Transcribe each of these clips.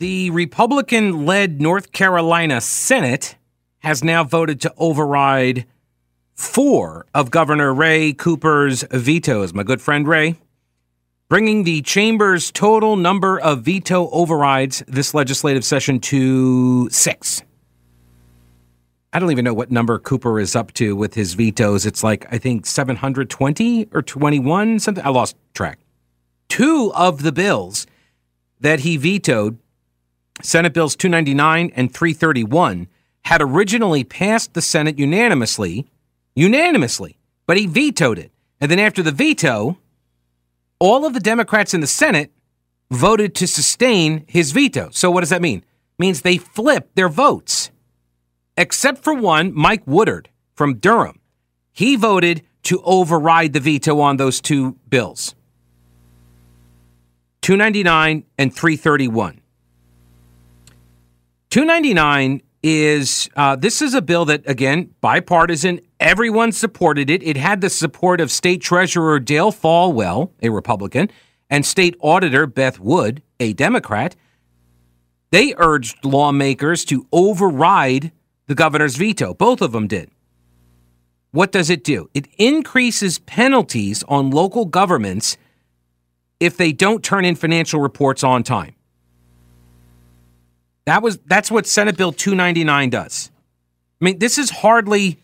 The Republican led North Carolina Senate has now voted to override four of Governor Ray Cooper's vetoes. My good friend Ray, bringing the chamber's total number of veto overrides this legislative session to six. I don't even know what number Cooper is up to with his vetoes. It's like, I think 720 or 21, something. I lost track. Two of the bills that he vetoed Senate Bills 299 and 331 had originally passed the Senate unanimously, unanimously, but he vetoed it. And then after the veto, all of the Democrats in the Senate voted to sustain his veto. So what does that mean? It means they flipped their votes. Except for one, Mike Woodard from Durham. He voted to override the veto on those two bills. 299 and 331. 299 is uh, this is a bill that again bipartisan everyone supported it. It had the support of state treasurer dale Folwell a republican and state auditor beth wood a democrat. They urged lawmakers to override the governor's veto. Both of them did. What does it do? It increases penalties on local governments if they don't turn in financial reports on time that was that's what Senate Bill 299 does. I mean, this is hardly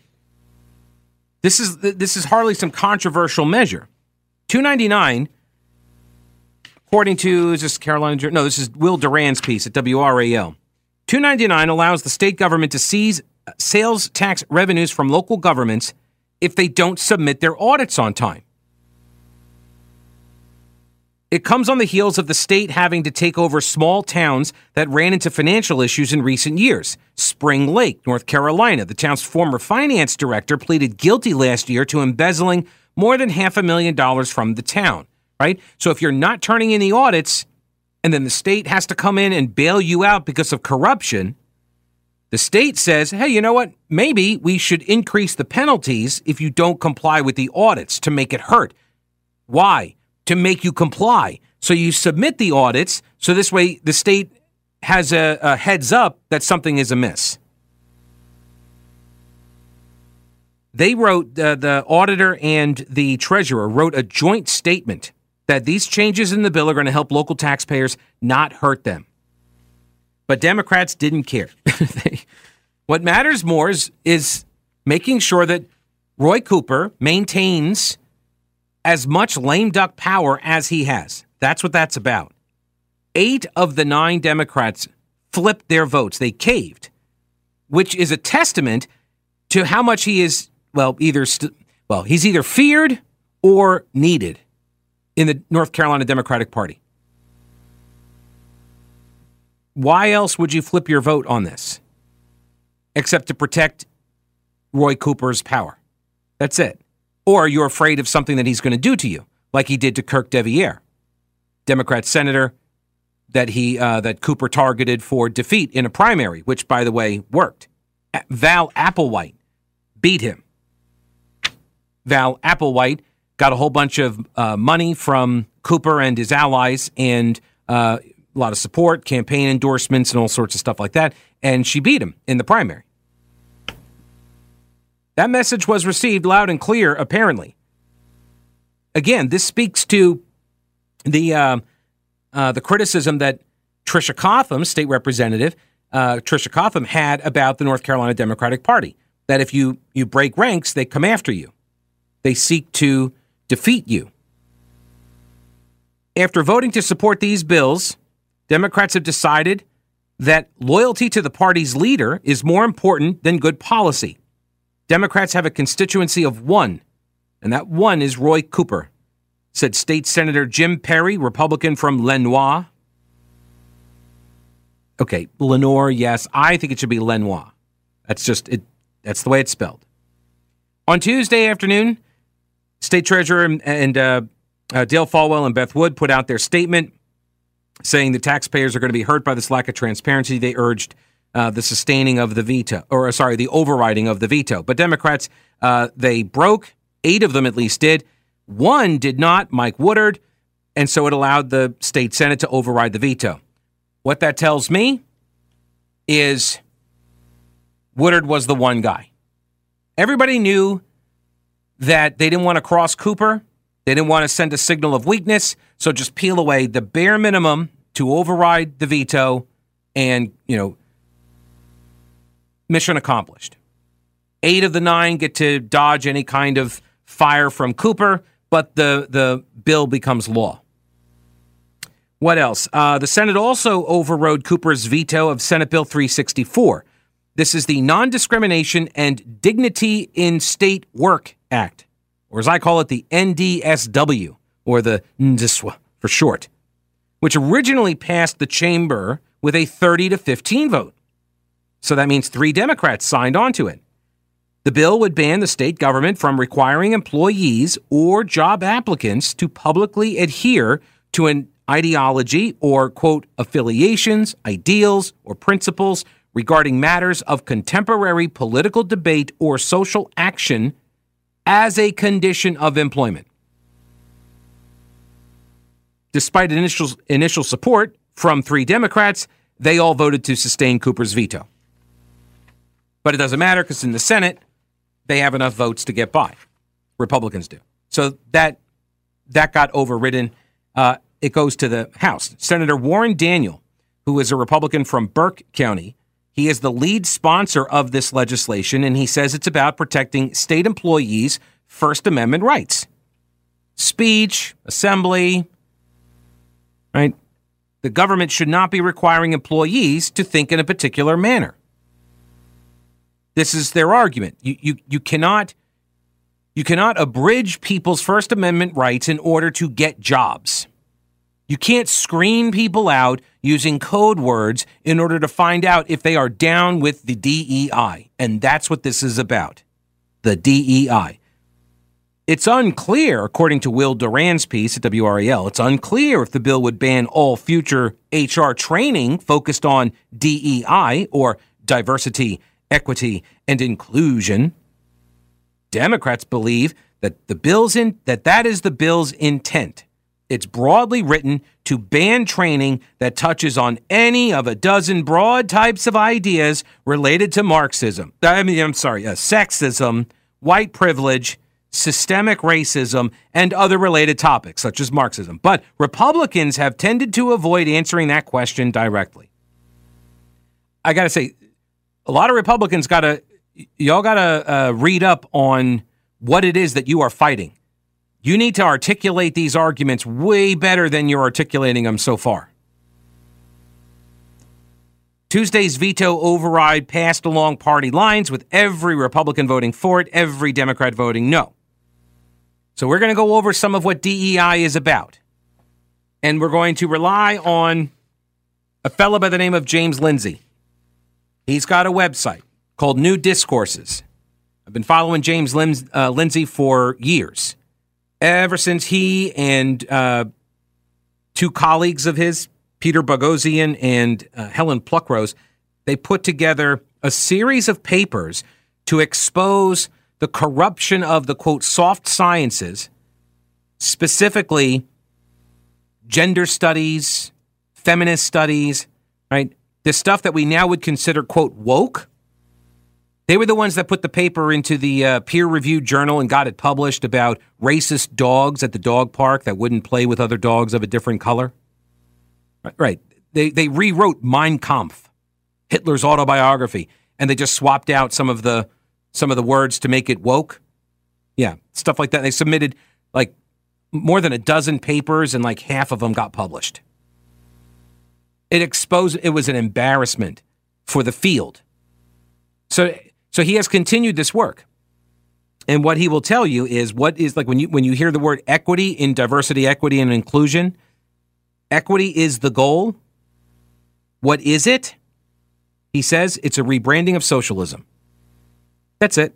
this is this is hardly some controversial measure. 299 according to is this Carolina no, this is Will Doran's piece at WRAL. 299 allows the state government to seize uh, sales tax revenues from local governments if they don't submit their audits on time. It comes on the heels of the state having to take over small towns that ran into financial issues in recent years. Spring Lake, North Carolina, the town's former finance director pleaded guilty last year to embezzling more than half a million dollars from the town, right? So if you're not turning in the audits and then the state has to come in and bail you out because of corruption, the state says, hey, you know what? Maybe we should increase the penalties if you don't comply with the audits to make it hurt. Why? To make you comply. So you submit the audits, so this way the state has a, a heads up that something is amiss. They wrote, uh, the auditor and the treasurer wrote a joint statement that these changes in the bill are going to help local taxpayers, not hurt them. But Democrats didn't care. what matters more is, is making sure that Roy Cooper maintains as much lame duck power as he has. That's what that's about. Eight of the nine Democrats flipped their votes. They caved, which is a testament to how much he is, well, either, st- well, he's either feared or needed in the North Carolina Democratic Party. Why else would you flip your vote on this? Except to protect Roy Cooper's power. That's it or you're afraid of something that he's going to do to you, like he did to Kirk deViere, Democrat senator that he uh, that Cooper targeted for defeat in a primary, which by the way worked. Val Applewhite beat him. Val Applewhite got a whole bunch of uh, money from Cooper and his allies and uh, a lot of support, campaign endorsements, and all sorts of stuff like that. And she beat him in the primary. That message was received loud and clear, apparently. Again, this speaks to the uh, uh, the criticism that Tricia Cotham, state representative, uh, Tricia Cotham had about the North Carolina Democratic Party. That if you you break ranks, they come after you. They seek to defeat you. After voting to support these bills, Democrats have decided that loyalty to the party's leader is more important than good policy. Democrats have a constituency of one, and that one is Roy Cooper, said State Senator Jim Perry, Republican from Lenoir. okay, Lenoir, yes. I think it should be Lenoir. That's just it. That's the way it's spelled. On Tuesday afternoon, State Treasurer and uh, uh, Dale Folwell and Beth Wood put out their statement saying the taxpayers are going to be hurt by this lack of transparency. They urged uh, the sustaining of the veto, or uh, sorry, the overriding of the veto. But Democrats, uh, they broke. Eight of them at least did. One did not, Mike Woodard, and so it allowed the state Senate to override the veto. What that tells me is Woodard was the one guy. Everybody knew that they didn't want to cross Cooper. They didn't want to send a signal of weakness. So just peel away the bare minimum to override the veto and, you know, mission accomplished. Eight of the nine get to dodge any kind of fire from Cooper, but the, the bill becomes law. What else? Uh, the Senate also overrode Cooper's veto of Senate Bill 364. This is the Non Discrimination and Dignity in State Work Act, or as I call it, the NDSW, or the NDSW for short, which originally passed the chamber with a 30 to 15 vote. So that means three Democrats signed onto it. The bill would ban the state government from requiring employees or job applicants to publicly adhere to an ideology or, quote, affiliations, ideals, or principles regarding matters of contemporary political debate or social action as a condition of employment. Despite initial, initial support from three Democrats, they all voted to sustain Cooper's veto. But it doesn't matter because in the Senate, they have enough votes to get by. Republicans do. So that that got overridden. Uh, it goes to the House. Senator Warren Daniel, who is a Republican from Burke County, he is the lead sponsor of this legislation, and he says it's about protecting state employees' First Amendment rights. Speech, assembly, right? The government should not be requiring employees to think in a particular manner. This is their argument. You, you, you cannot you cannot abridge people's First Amendment rights in order to get jobs. You can't screen people out using code words in order to find out if they are down with the DEI. And that's what this is about the DEI. It's unclear, according to Will Doran's piece at WRAL, it's unclear if the bill would ban all future HR training focused on DEI or diversity, equity, and inclusion. Democrats believe that the bill's in that that is the bill's intent. It's broadly written to ban training that touches on any of a dozen broad types of ideas related to Marxism. I mean, I'm sorry, uh, sexism, white privilege, systemic racism, and other related topics such as Marxism. But Republicans have tended to avoid answering that question directly. I got to say, a lot of Republicans got to, y'all got to uh, read up on what it is that you are fighting. You need to articulate these arguments way better than you're articulating them so far. Tuesday's veto override passed along party lines with every Republican voting for it, every Democrat voting no. So we're going to go over some of what DEI is about. And we're going to rely on a fellow by the name of James Lindsay. He's got a website called New Discourses. I've been following James uh, Lindsay for years ever since he and uh, two colleagues of his, Peter Boghossian and uh, Helen Pluckrose, they put together a series of papers to expose the corruption of the quote soft sciences, specifically gender studies, feminist studies, right? The stuff that we now would consider quote woke they were the ones that put the paper into the uh, peer reviewed journal and got it published about racist dogs at the dog park that wouldn't play with other dogs of a different color. Right. They, they rewrote Mein Kampf, Hitler's autobiography, and they just swapped out some of the some of the words to make it woke. Yeah, stuff like that. They submitted like more than a dozen papers, and like half of them got published. It exposed. It was an embarrassment for the field. So so he has continued this work. And what he will tell you is what is like when you when you hear the word equity in diversity, equity, and inclusion, equity is the goal. What is it? He says it's a rebranding of socialism. That's it.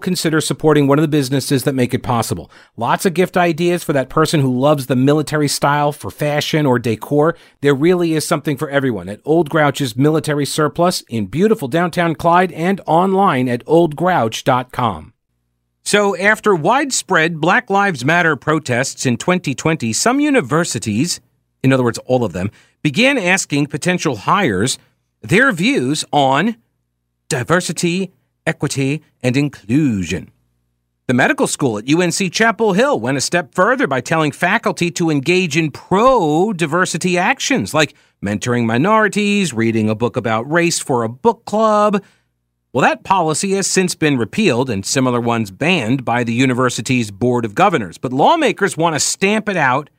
consider supporting one of the businesses that make it possible. Lots of gift ideas for that person who loves the military style for fashion or decor. There really is something for everyone at Old Grouch's Military Surplus in beautiful downtown Clyde and online at oldgrouch.com. So, after widespread Black Lives Matter protests in 2020, some universities, in other words, all of them, began asking potential hires their views on diversity equity, and inclusion. The medical school at UNC Chapel Hill went a step further by telling faculty to engage in pro diversity actions like mentoring minorities, reading a book about race for a book club. Well, that policy has since been repealed and similar ones banned by the university's Board of Governors. But lawmakers want to stamp it out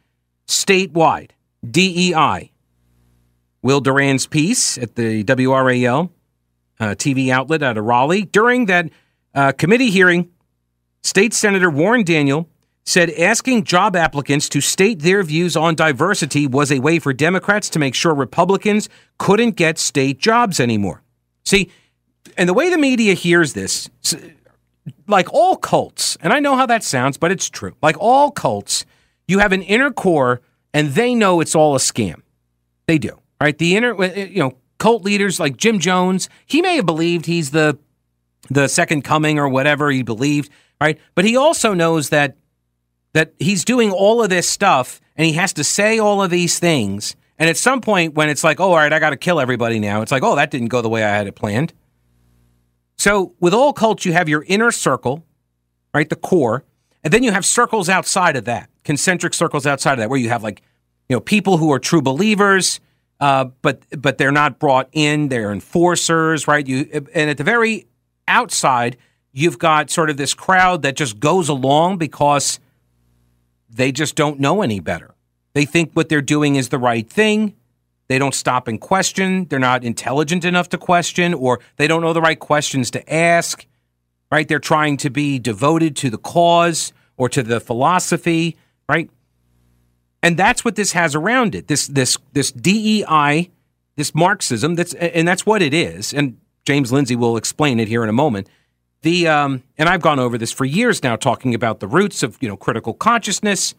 statewide DEI. Will Doran's piece at the WRAL TV outlet out of Raleigh. During that uh, committee hearing, State Senator Warren Daniel said asking job applicants to state their views on diversity was a way for Democrats to make sure Republicans couldn't get state jobs anymore. See, and the way the media hears this, like all cults, and I know how that sounds, but it's true. Like all cults, you have an inner core and they know it's all a scam. They do. Right? The inner, you know, cult leaders like Jim Jones, he may have believed he's the the second coming or whatever he believed, right? But he also knows that that he's doing all of this stuff and he has to say all of these things. And at some point when it's like, oh, all right, I got to kill everybody now, it's like, oh, that didn't go the way I had it planned. So with all cults, you have your inner circle, right, the core, and then you have circles outside of that, concentric circles outside of that, where you have like, you know, people who are true believers, uh, but but they're not brought in. They're enforcers, right? You and at the very outside, you've got sort of this crowd that just goes along because they just don't know any better. They think what they're doing is the right thing. They don't stop and question. They're not intelligent enough to question, or they don't know the right questions to ask. Right? They're trying to be devoted to the cause or to the philosophy. Right? And that's what this has around it. This this this DEI, this Marxism. That's and that's what it is. And James Lindsay will explain it here in a moment. The um, and I've gone over this for years now, talking about the roots of you know critical consciousness.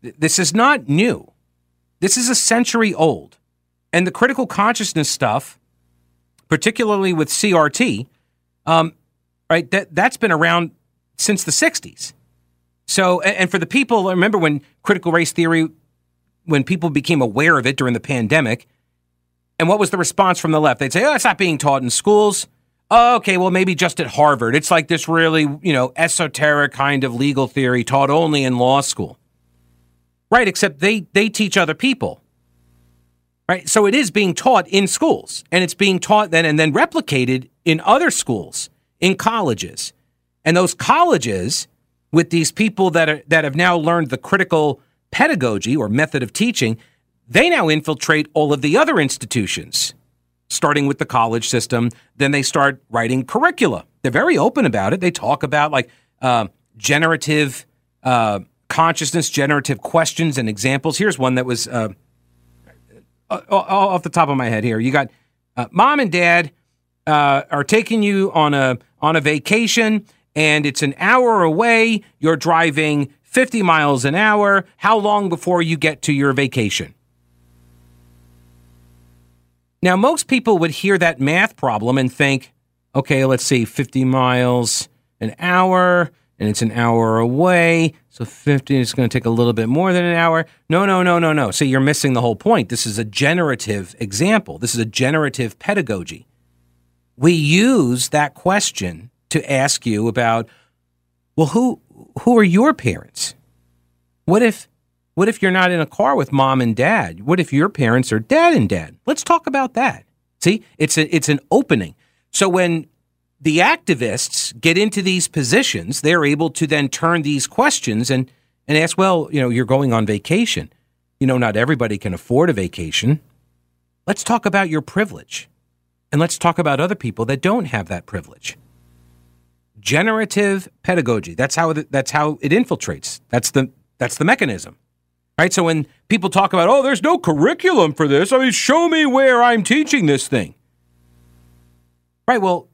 This is not new. This is a century old, and the critical consciousness stuff, particularly with CRT, um, right? That that's been around since the '60s. So, and for the people, I remember when critical race theory, when people became aware of it during the pandemic, and what was the response from the left? They'd say, oh, it's not being taught in schools. Oh, okay, well, maybe just at Harvard. It's like this really, you know, esoteric kind of legal theory taught only in law school. Right, except they, they teach other people. Right, so it is being taught in schools, and it's being taught then and then replicated in other schools, in colleges. And those colleges with these people that are that have now learned the critical pedagogy or method of teaching, they now infiltrate all of the other institutions, starting with the college system. Then they start writing curricula. They're very open about it. They talk about like uh, generative uh, consciousness, generative questions and examples. Here's one that was uh, off the top of my head. Here, you got uh, mom and dad uh, are taking you on a on a vacation and it's an hour away. You're driving 50 miles an hour. How long before you get to your vacation? Now, most people would hear that math problem and think, okay, let's see, 50 miles an hour, and it's an hour away. So 50 is going to take a little bit more than an hour. No, no, no, no, no. So you're missing the whole point. This is a generative example, this is a generative pedagogy. We use that question to ask you about well who who are your parents what if What if you're not in a car with mom and dad? What if your parents are dad and dad? Let's talk about that. See, it's a, it's an opening. So when the activists get into these positions, they're able to then turn these questions and, and ask, well, you know, you're going on vacation. You know, not everybody can afford a vacation. Let's talk about your privilege. And let's talk about other people that don't have that privilege. Generative pedagogy. That's how it, that's how it infiltrates. That's the that's the mechanism. Right? So when people talk about, "Oh, there's no curriculum for this." I mean, show me where I'm teaching this thing. Right? Well,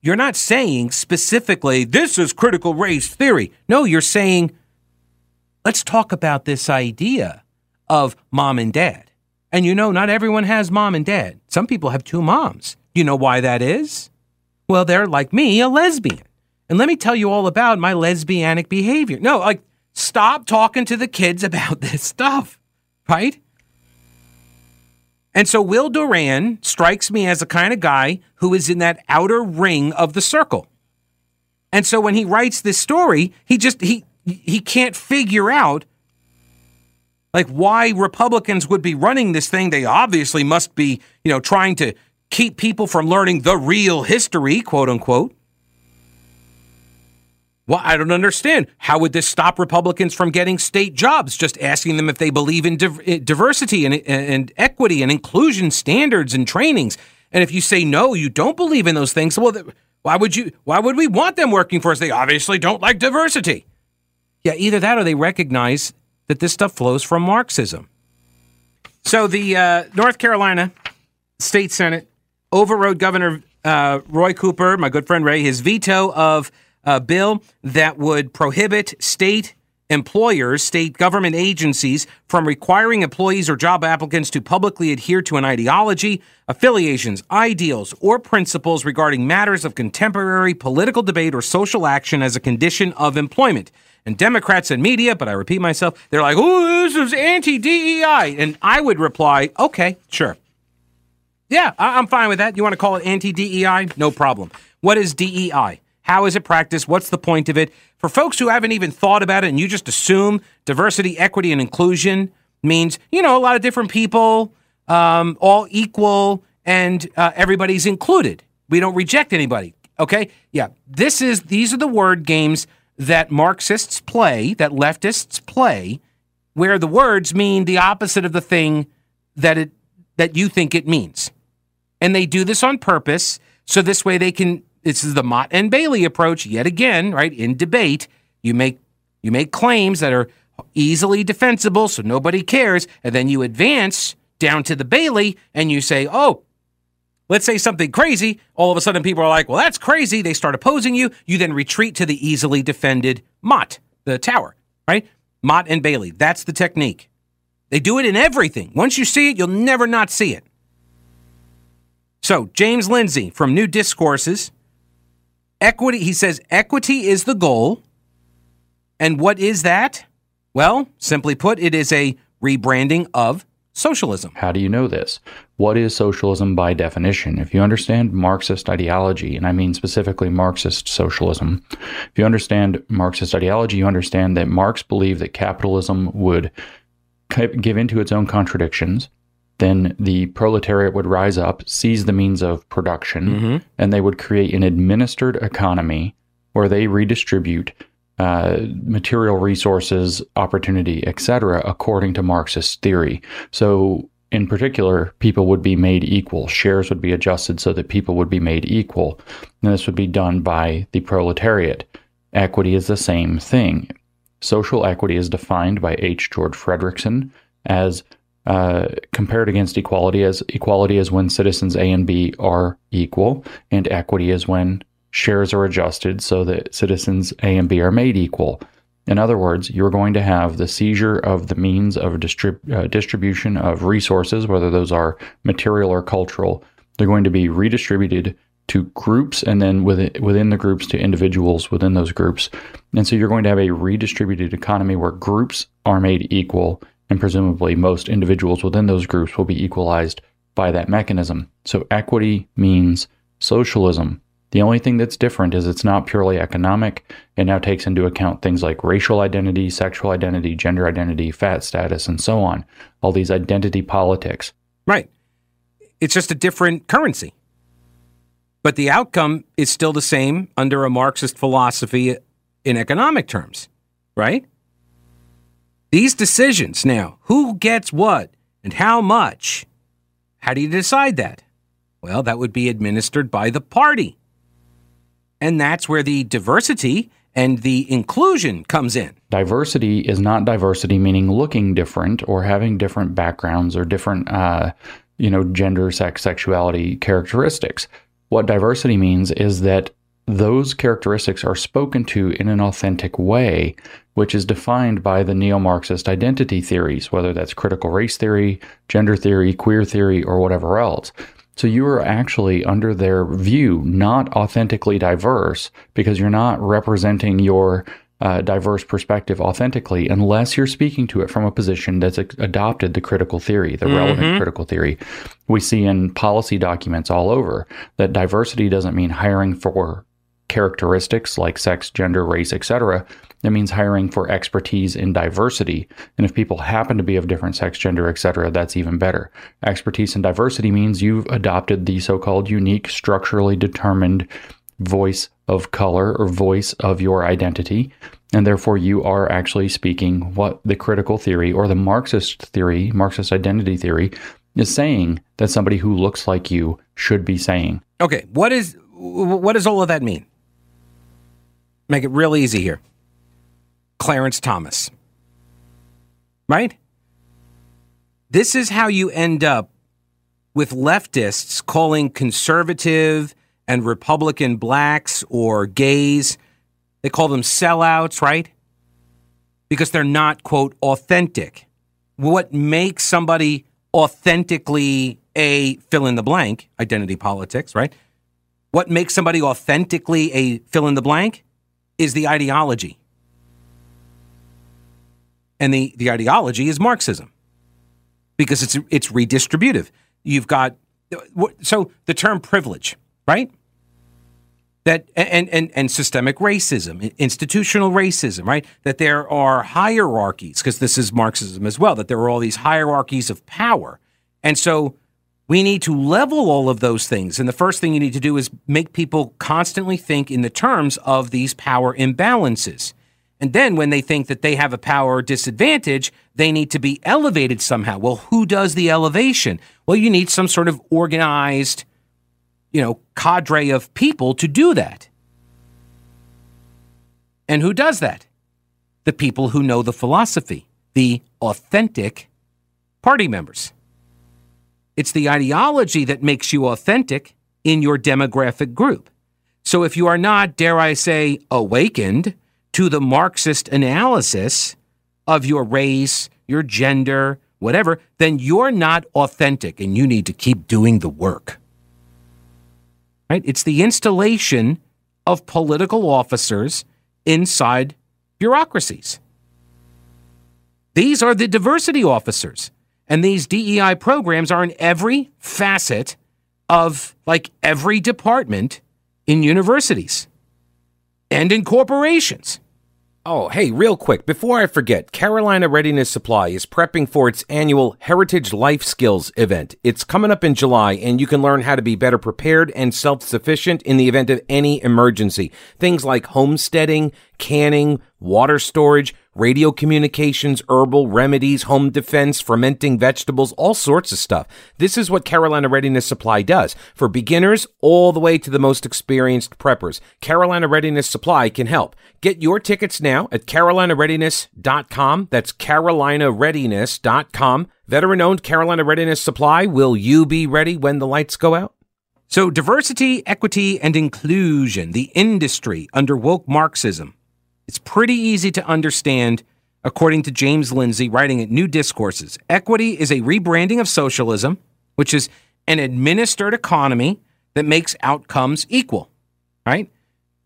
you're not saying specifically this is critical race theory. No, you're saying let's talk about this idea of mom and dad. And you know, not everyone has mom and dad. Some people have two moms. You know why that is? Well, they're like me, a lesbian. And let me tell you all about my lesbianic behavior. No, like, stop talking to the kids about this stuff, right? And so Will Doran strikes me as a kind of guy who is in that outer ring of the circle. And so when he writes this story, he just he he can't figure out like why Republicans would be running this thing. They obviously must be, you know, trying to keep people from learning the real history, quote unquote. Well, I don't understand. How would this stop Republicans from getting state jobs? Just asking them if they believe in diversity and, and equity and inclusion standards and trainings. And if you say no, you don't believe in those things. Well, why would you? Why would we want them working for us? They obviously don't like diversity. Yeah, either that or they recognize that this stuff flows from Marxism. So the uh, North Carolina State Senate overrode Governor uh, Roy Cooper, my good friend Ray, his veto of a bill that would prohibit state employers, state government agencies, from requiring employees or job applicants to publicly adhere to an ideology, affiliations, ideals, or principles regarding matters of contemporary political debate or social action as a condition of employment. And Democrats and media, but I repeat myself, they're like, oh, this is anti DEI. And I would reply, okay, sure. Yeah, I'm fine with that. You want to call it anti DEI? No problem. What is DEI? How is it practiced? What's the point of it? For folks who haven't even thought about it and you just assume diversity, equity, and inclusion means, you know, a lot of different people, um, all equal, and uh, everybody's included. We don't reject anybody. Okay? Yeah. This is, these are the word games that Marxists play, that leftists play, where the words mean the opposite of the thing that it, that you think it means. And they do this on purpose. So this way they can this is the Motte and Bailey approach yet again, right? In debate, you make you make claims that are easily defensible so nobody cares, and then you advance down to the Bailey and you say, "Oh, let's say something crazy." All of a sudden people are like, "Well, that's crazy." They start opposing you. You then retreat to the easily defended Motte, the tower, right? Motte and Bailey. That's the technique. They do it in everything. Once you see it, you'll never not see it. So, James Lindsay from New Discourses Equity, he says, equity is the goal. And what is that? Well, simply put, it is a rebranding of socialism. How do you know this? What is socialism by definition? If you understand Marxist ideology, and I mean specifically Marxist socialism, if you understand Marxist ideology, you understand that Marx believed that capitalism would give into its own contradictions then the proletariat would rise up, seize the means of production, mm-hmm. and they would create an administered economy where they redistribute uh, material resources, opportunity, etc., according to Marxist theory. So, in particular, people would be made equal. Shares would be adjusted so that people would be made equal. And this would be done by the proletariat. Equity is the same thing. Social equity is defined by H. George Frederickson as uh, compared against equality as equality is when citizens A and B are equal, and equity is when shares are adjusted so that citizens A and B are made equal. In other words, you're going to have the seizure of the means of distrib- uh, distribution of resources, whether those are material or cultural. They're going to be redistributed to groups and then within, within the groups to individuals within those groups. And so you're going to have a redistributed economy where groups are made equal and presumably most individuals within those groups will be equalized by that mechanism. So equity means socialism. The only thing that's different is it's not purely economic. It now takes into account things like racial identity, sexual identity, gender identity, fat status, and so on. All these identity politics. Right. It's just a different currency. But the outcome is still the same under a Marxist philosophy in economic terms, right? These decisions now, who gets what and how much, how do you decide that? Well, that would be administered by the party. And that's where the diversity and the inclusion comes in. Diversity is not diversity meaning looking different or having different backgrounds or different, uh, you know, gender, sex, sexuality characteristics. What diversity means is that those characteristics are spoken to in an authentic way, which is defined by the neo Marxist identity theories, whether that's critical race theory, gender theory, queer theory, or whatever else. So you are actually, under their view, not authentically diverse because you're not representing your uh, diverse perspective authentically unless you're speaking to it from a position that's adopted the critical theory, the mm-hmm. relevant critical theory. We see in policy documents all over that diversity doesn't mean hiring for characteristics like sex, gender, race, etc. That means hiring for expertise in diversity. And if people happen to be of different sex, gender, etc., that's even better. Expertise in diversity means you've adopted the so called unique, structurally determined voice of color or voice of your identity. And therefore, you are actually speaking what the critical theory or the Marxist theory, Marxist identity theory, is saying that somebody who looks like you should be saying. Okay, what is what does all of that mean? Make it real easy here. Clarence Thomas. Right? This is how you end up with leftists calling conservative and Republican blacks or gays, they call them sellouts, right? Because they're not, quote, authentic. What makes somebody authentically a fill in the blank, identity politics, right? What makes somebody authentically a fill in the blank? Is the ideology. And the, the ideology is Marxism because it's, it's redistributive. You've got, so the term privilege, right? That, and, and, and systemic racism, institutional racism, right? That there are hierarchies, because this is Marxism as well, that there are all these hierarchies of power. And so we need to level all of those things. And the first thing you need to do is make people constantly think in the terms of these power imbalances. And then when they think that they have a power disadvantage, they need to be elevated somehow. Well, who does the elevation? Well, you need some sort of organized, you know, cadre of people to do that. And who does that? The people who know the philosophy, the authentic party members. It's the ideology that makes you authentic in your demographic group. So if you are not, dare I say, awakened to the Marxist analysis of your race, your gender, whatever, then you're not authentic and you need to keep doing the work. Right? It's the installation of political officers inside bureaucracies. These are the diversity officers. And these DEI programs are in every facet of like every department in universities and in corporations. Oh, hey, real quick, before I forget, Carolina Readiness Supply is prepping for its annual Heritage Life Skills event. It's coming up in July, and you can learn how to be better prepared and self sufficient in the event of any emergency. Things like homesteading, canning, water storage, radio communications, herbal remedies, home defense, fermenting vegetables, all sorts of stuff. This is what Carolina Readiness Supply does for beginners all the way to the most experienced preppers. Carolina Readiness Supply can help. Get your tickets now at carolinareadiness.com. That's carolinareadiness.com. Veteran owned Carolina Readiness Supply. Will you be ready when the lights go out? So, diversity, equity, and inclusion, the industry under woke Marxism. It's pretty easy to understand, according to James Lindsay, writing at New Discourses. Equity is a rebranding of socialism, which is an administered economy that makes outcomes equal, right?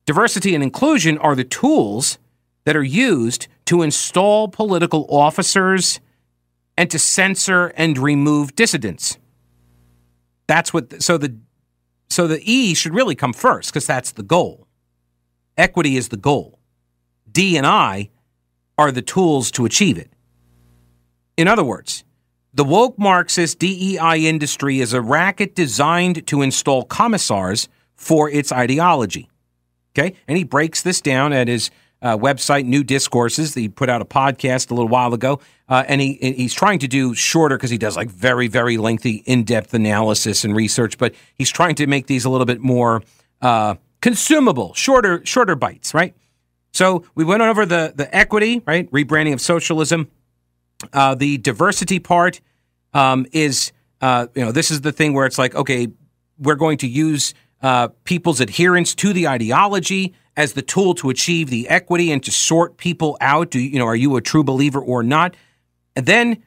Diversity and inclusion are the tools that are used to install political officers and to censor and remove dissidents. That's what, so the So the E should really come first because that's the goal. Equity is the goal. D and I are the tools to achieve it. In other words, the woke Marxist DEI industry is a racket designed to install commissars for its ideology. Okay? And he breaks this down at his uh, website, New Discourses. He put out a podcast a little while ago, uh, and he he's trying to do shorter because he does like very very lengthy, in depth analysis and research. But he's trying to make these a little bit more uh, consumable, shorter shorter bites, right? So we went over the the equity, right? Rebranding of socialism. Uh, the diversity part um, is, uh, you know, this is the thing where it's like, okay, we're going to use uh, people's adherence to the ideology as the tool to achieve the equity and to sort people out. Do you know, are you a true believer or not? And then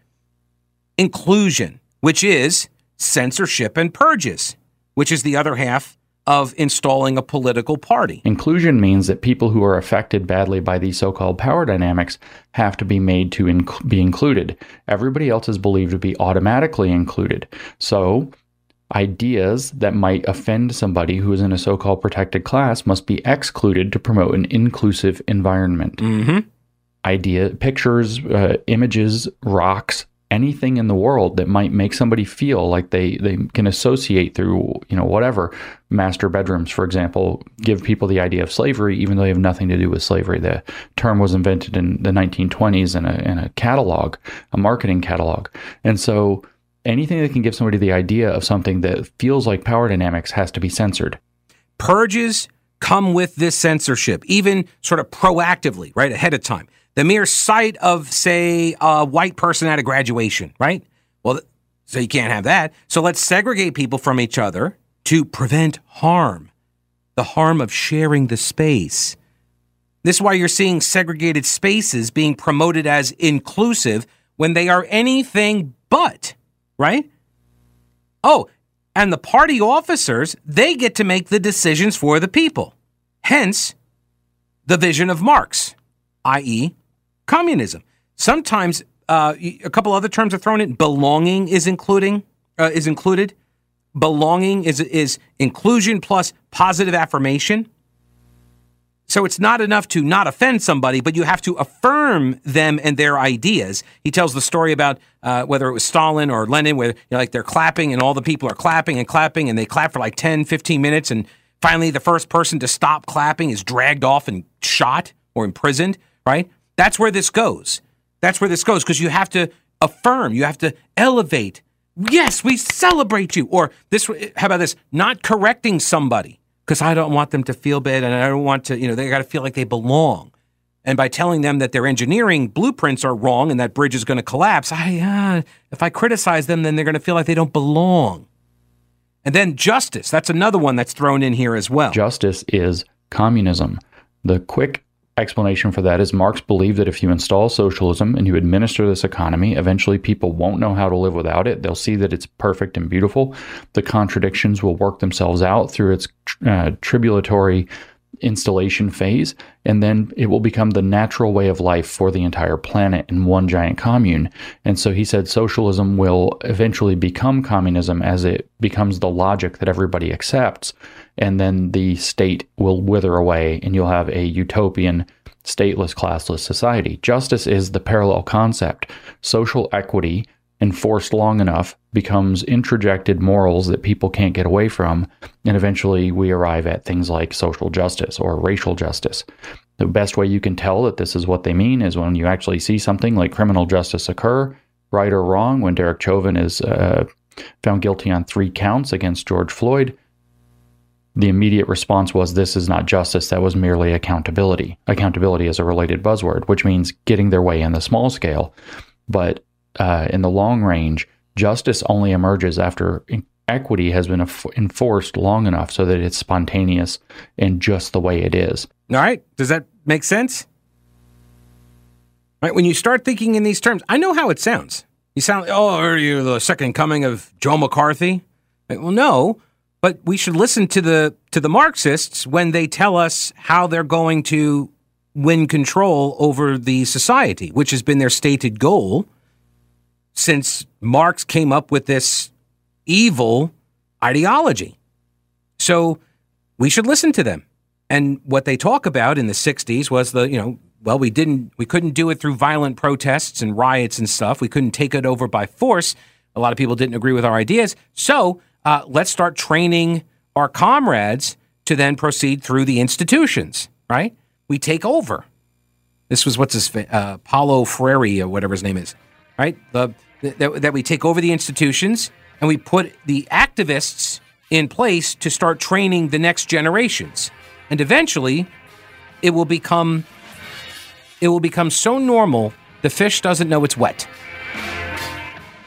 inclusion, which is censorship and purges, which is the other half of installing a political party. Inclusion means that people who are affected badly by these so called power dynamics have to be made to inc- be included. Everybody else is believed to be automatically included. So ideas that might offend somebody who is in a so called protected class must be excluded to promote an inclusive environment. Mm-hmm. Idea, pictures, uh, images, rocks, anything in the world that might make somebody feel like they, they can associate through, you know, whatever. Master bedrooms, for example, give people the idea of slavery, even though they have nothing to do with slavery. The term was invented in the 1920s in a, in a catalog, a marketing catalog. And so anything that can give somebody the idea of something that feels like power dynamics has to be censored. Purges come with this censorship, even sort of proactively, right, ahead of time. The mere sight of, say, a white person at a graduation, right? Well, so you can't have that. So let's segregate people from each other to prevent harm, the harm of sharing the space. This is why you're seeing segregated spaces being promoted as inclusive when they are anything but right? Oh, and the party officers, they get to make the decisions for the people. Hence, the vision of Marx, i.e., communism. Sometimes uh, a couple other terms are thrown in. Belonging is including uh, is included. Belonging is is inclusion plus positive affirmation. So it's not enough to not offend somebody, but you have to affirm them and their ideas. He tells the story about uh, whether it was Stalin or Lenin, where you know, like they're clapping and all the people are clapping and clapping and they clap for like 10, 15 minutes. And finally, the first person to stop clapping is dragged off and shot or imprisoned, right? That's where this goes. That's where this goes because you have to affirm, you have to elevate. Yes, we celebrate you. Or this, how about this? Not correcting somebody because I don't want them to feel bad and I don't want to, you know, they got to feel like they belong. And by telling them that their engineering blueprints are wrong and that bridge is going to collapse, I, uh, if I criticize them, then they're going to feel like they don't belong. And then justice, that's another one that's thrown in here as well. Justice is communism. The quick explanation for that is Marx believed that if you install socialism and you administer this economy, eventually people won't know how to live without it. They'll see that it's perfect and beautiful. The contradictions will work themselves out through its uh, tribulatory installation phase, and then it will become the natural way of life for the entire planet in one giant commune. And so he said socialism will eventually become communism as it becomes the logic that everybody accepts, and then the state will wither away, and you'll have a utopian. Stateless, classless society. Justice is the parallel concept. Social equity enforced long enough becomes introjected morals that people can't get away from and eventually we arrive at things like social justice or racial justice the best way you can tell that this is what they mean is when you actually see something like criminal justice occur right or wrong when derek chauvin is uh, found guilty on three counts against george floyd the immediate response was this is not justice that was merely accountability accountability is a related buzzword which means getting their way in the small scale but uh, in the long range, justice only emerges after equity has been enforced long enough so that it's spontaneous and just the way it is. All right. Does that make sense? Right. When you start thinking in these terms, I know how it sounds. You sound, like, oh, are you the second coming of Joe McCarthy? Well, no, but we should listen to the to the Marxists when they tell us how they're going to win control over the society, which has been their stated goal since Marx came up with this evil ideology. So we should listen to them. And what they talk about in the 60s was the, you know, well, we didn't, we couldn't do it through violent protests and riots and stuff. We couldn't take it over by force. A lot of people didn't agree with our ideas. So uh, let's start training our comrades to then proceed through the institutions, right? We take over. This was what's his uh, Paulo Freire or whatever his name is, right? The, that, that we take over the institutions and we put the activists in place to start training the next generations. And eventually, it will become it will become so normal the fish doesn't know it's wet.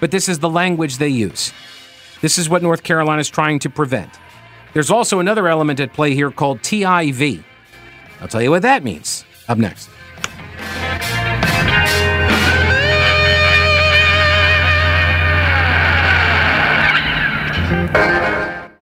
But this is the language they use. This is what North Carolina is trying to prevent. There's also another element at play here called TIV. I'll tell you what that means up next.